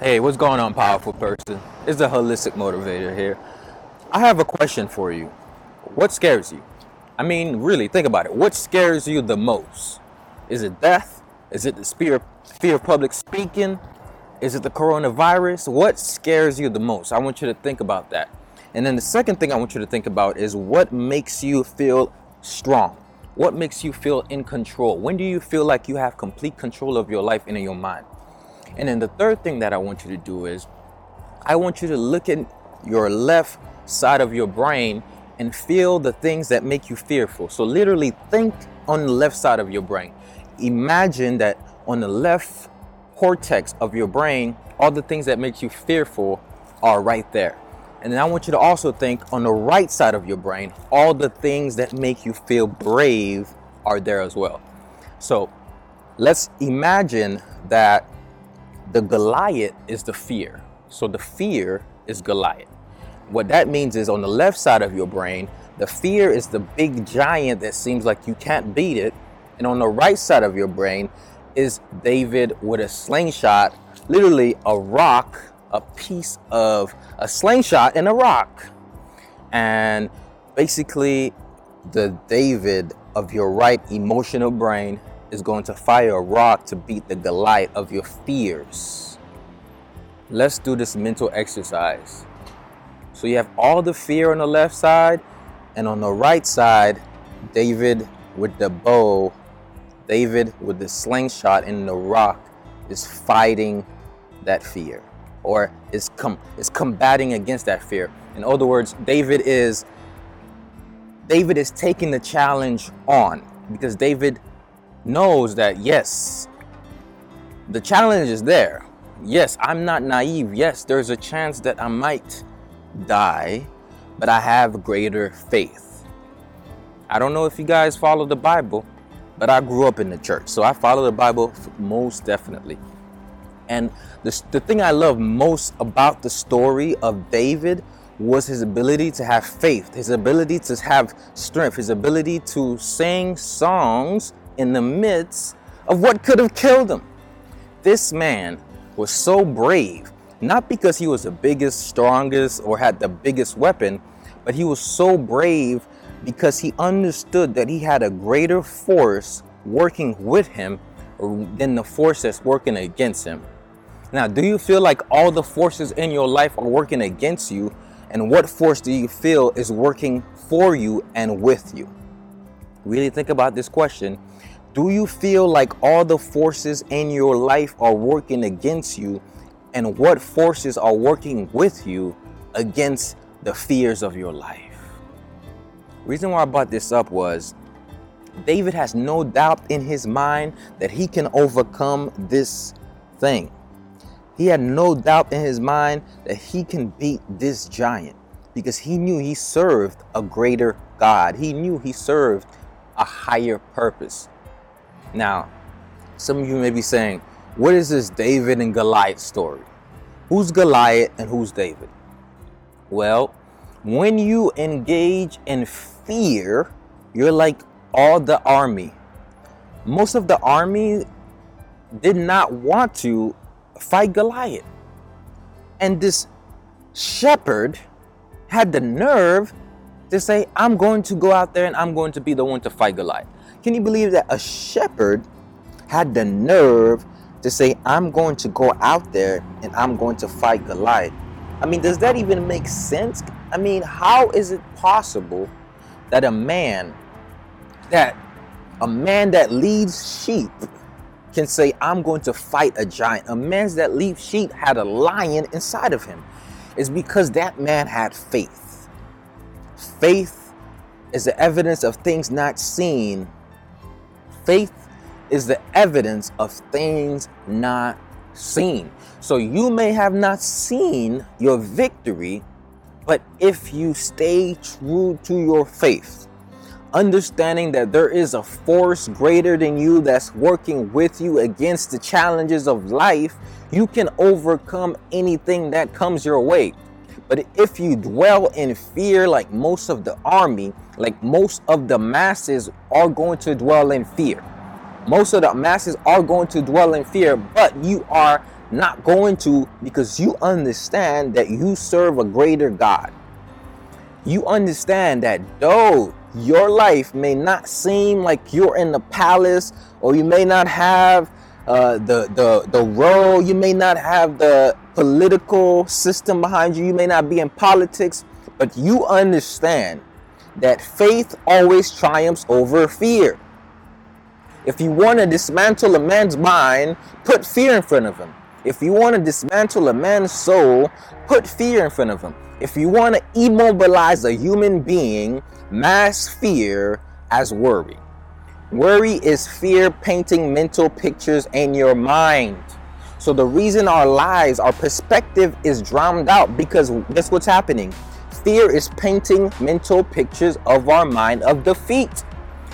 Hey, what's going on, powerful person? It's the holistic motivator here. I have a question for you. What scares you? I mean, really, think about it. What scares you the most? Is it death? Is it the fear, fear of public speaking? Is it the coronavirus? What scares you the most? I want you to think about that. And then the second thing I want you to think about is what makes you feel strong? What makes you feel in control? When do you feel like you have complete control of your life and in your mind? And then the third thing that I want you to do is I want you to look at your left side of your brain and feel the things that make you fearful. So literally think on the left side of your brain. Imagine that on the left cortex of your brain, all the things that make you fearful are right there. And then I want you to also think on the right side of your brain, all the things that make you feel brave are there as well. So let's imagine that the Goliath is the fear. So the fear is Goliath. What that means is on the left side of your brain, the fear is the big giant that seems like you can't beat it. And on the right side of your brain is David with a slingshot, literally a rock, a piece of a slingshot and a rock. And basically, the David of your right emotional brain is going to fire a rock to beat the Goliath of your fears. Let's do this mental exercise. So you have all the fear on the left side, and on the right side, David with the bow, David with the slingshot and the rock is fighting that fear or is com- is combating against that fear. In other words, David is David is taking the challenge on because David knows that yes, the challenge is there. Yes, I'm not naive. Yes, there's a chance that I might die, but I have greater faith. I don't know if you guys follow the Bible, but I grew up in the church, so I follow the Bible most definitely. And the, the thing I love most about the story of David was his ability to have faith, his ability to have strength, his ability to sing songs in the midst of what could have killed him. This man was so brave, not because he was the biggest, strongest, or had the biggest weapon, but he was so brave because he understood that he had a greater force working with him than the force that's working against him. Now, do you feel like all the forces in your life are working against you? And what force do you feel is working for you and with you? Really think about this question do you feel like all the forces in your life are working against you? And what forces are working with you against the fears of your life? Reason why I brought this up was David has no doubt in his mind that he can overcome this thing. He had no doubt in his mind that he can beat this giant because he knew he served a greater God. He knew he served a higher purpose. Now, some of you may be saying, what is this David and Goliath story? Who's Goliath and who's David? Well, when you engage in fear, you're like all the army. Most of the army did not want to fight Goliath. And this shepherd had the nerve to say, I'm going to go out there and I'm going to be the one to fight Goliath. Can you believe that a shepherd had the nerve to say, I'm going to go out there and I'm going to fight Goliath? I mean, does that even make sense? I mean, how is it possible that a man that a man that leads sheep can say, I'm going to fight a giant. A man that leads sheep had a lion inside of him. It's because that man had faith. Faith is the evidence of things not seen Faith is the evidence of things not seen. So you may have not seen your victory, but if you stay true to your faith, understanding that there is a force greater than you that's working with you against the challenges of life, you can overcome anything that comes your way. But if you dwell in fear, like most of the army, like most of the masses are going to dwell in fear. Most of the masses are going to dwell in fear, but you are not going to because you understand that you serve a greater God. You understand that though your life may not seem like you're in the palace or you may not have uh, the, the, the role, you may not have the political system behind you, you may not be in politics, but you understand that faith always triumphs over fear. If you want to dismantle a man's mind, put fear in front of him. If you want to dismantle a man's soul, put fear in front of him. If you want to immobilize a human being, mass fear as worry. Worry is fear painting mental pictures in your mind. So the reason our lives, our perspective is drowned out because guess what's happening? Fear is painting mental pictures of our mind of defeat.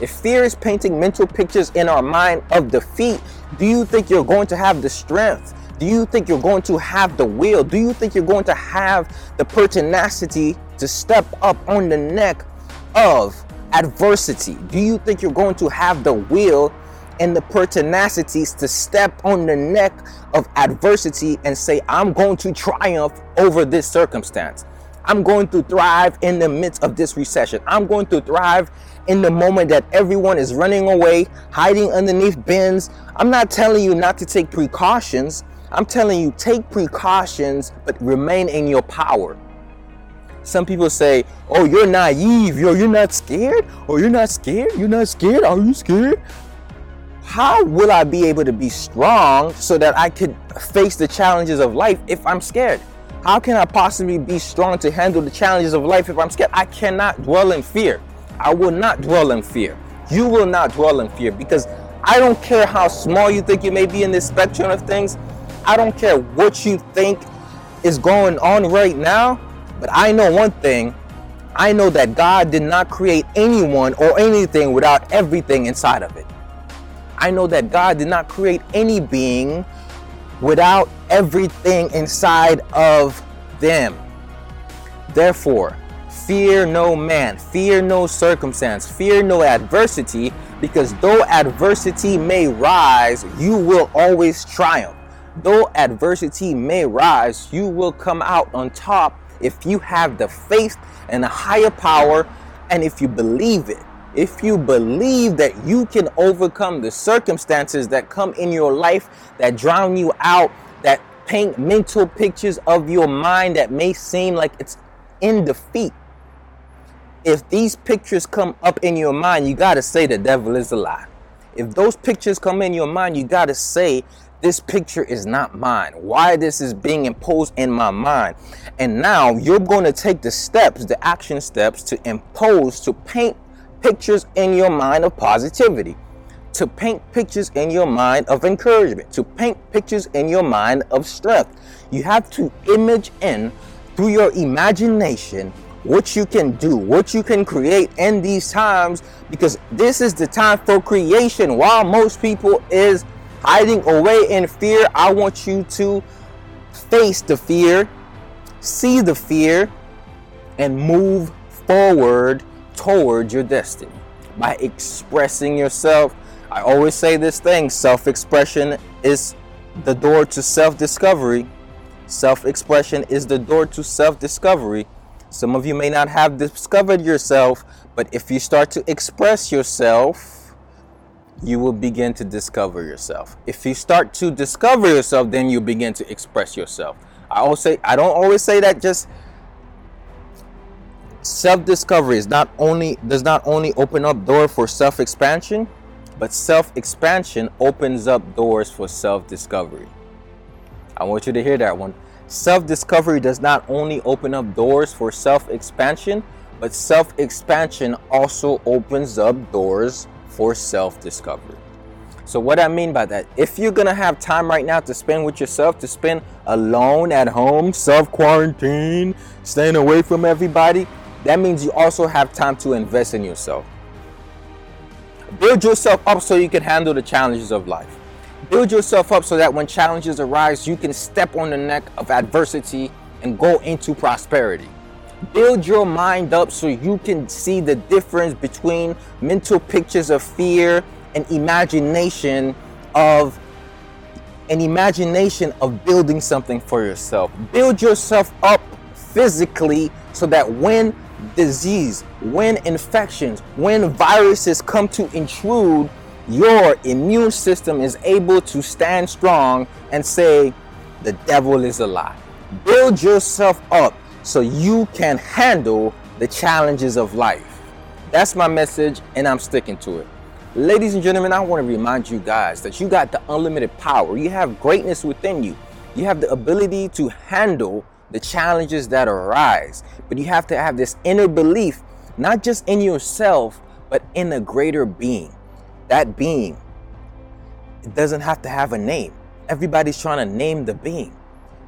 If fear is painting mental pictures in our mind of defeat, do you think you're going to have the strength? Do you think you're going to have the will? Do you think you're going to have the pertinacity to step up on the neck of adversity? Do you think you're going to have the will and the pertinacities to step on the neck of adversity and say, I'm going to triumph over this circumstance? I'm going to thrive in the midst of this recession. I'm going to thrive in the moment that everyone is running away, hiding underneath bins. I'm not telling you not to take precautions. I'm telling you, take precautions, but remain in your power. Some people say, Oh, you're naive. Yo, you're not scared? Oh, you're not scared? You're not scared? Are you scared? How will I be able to be strong so that I could face the challenges of life if I'm scared? How can I possibly be strong to handle the challenges of life if I'm scared? I cannot dwell in fear. I will not dwell in fear. You will not dwell in fear because I don't care how small you think you may be in this spectrum of things. I don't care what you think is going on right now. But I know one thing I know that God did not create anyone or anything without everything inside of it. I know that God did not create any being without everything inside of them. Therefore, fear no man, fear no circumstance, fear no adversity, because though adversity may rise, you will always triumph. Though adversity may rise, you will come out on top if you have the faith and a higher power and if you believe it if you believe that you can overcome the circumstances that come in your life that drown you out, that paint mental pictures of your mind that may seem like it's in defeat. If these pictures come up in your mind, you got to say the devil is a lie. If those pictures come in your mind, you got to say this picture is not mine. Why this is being imposed in my mind. And now you're going to take the steps, the action steps to impose, to paint pictures in your mind of positivity, to paint pictures in your mind of encouragement, to paint pictures in your mind of strength. You have to image in through your imagination what you can do, what you can create in these times because this is the time for creation. While most people is hiding away in fear, I want you to face the fear, see the fear and move forward towards your destiny by expressing yourself. I always say this thing self expression is the door to self discovery. Self expression is the door to self discovery. Some of you may not have discovered yourself, but if you start to express yourself, you will begin to discover yourself. If you start to discover yourself, then you begin to express yourself. I always say I don't always say that just self-discovery is not only does not only open up door for self-expansion but self-expansion opens up doors for self-discovery i want you to hear that one self-discovery does not only open up doors for self-expansion but self-expansion also opens up doors for self-discovery so what i mean by that if you're gonna have time right now to spend with yourself to spend alone at home self-quarantine staying away from everybody that means you also have time to invest in yourself. Build yourself up so you can handle the challenges of life. Build yourself up so that when challenges arise, you can step on the neck of adversity and go into prosperity. Build your mind up so you can see the difference between mental pictures of fear and imagination of an imagination of building something for yourself. Build yourself up physically so that when disease, when infections, when viruses come to intrude, your immune system is able to stand strong and say, The devil is a lie. Build yourself up so you can handle the challenges of life. That's my message, and I'm sticking to it. Ladies and gentlemen, I want to remind you guys that you got the unlimited power. You have greatness within you. You have the ability to handle the challenges that arise. But you have to have this inner belief, not just in yourself, but in a greater being. That being, it doesn't have to have a name. Everybody's trying to name the being.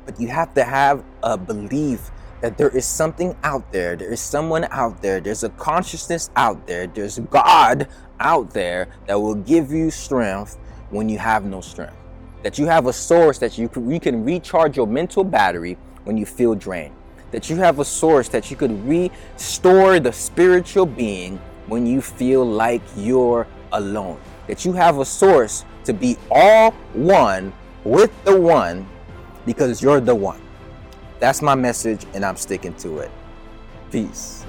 But you have to have a belief that there is something out there, there is someone out there, there's a consciousness out there, there's God out there that will give you strength when you have no strength. That you have a source that you can, you can recharge your mental battery when you feel drained. That you have a source that you could restore the spiritual being when you feel like you're alone. That you have a source to be all one with the one because you're the one. That's my message, and I'm sticking to it. Peace.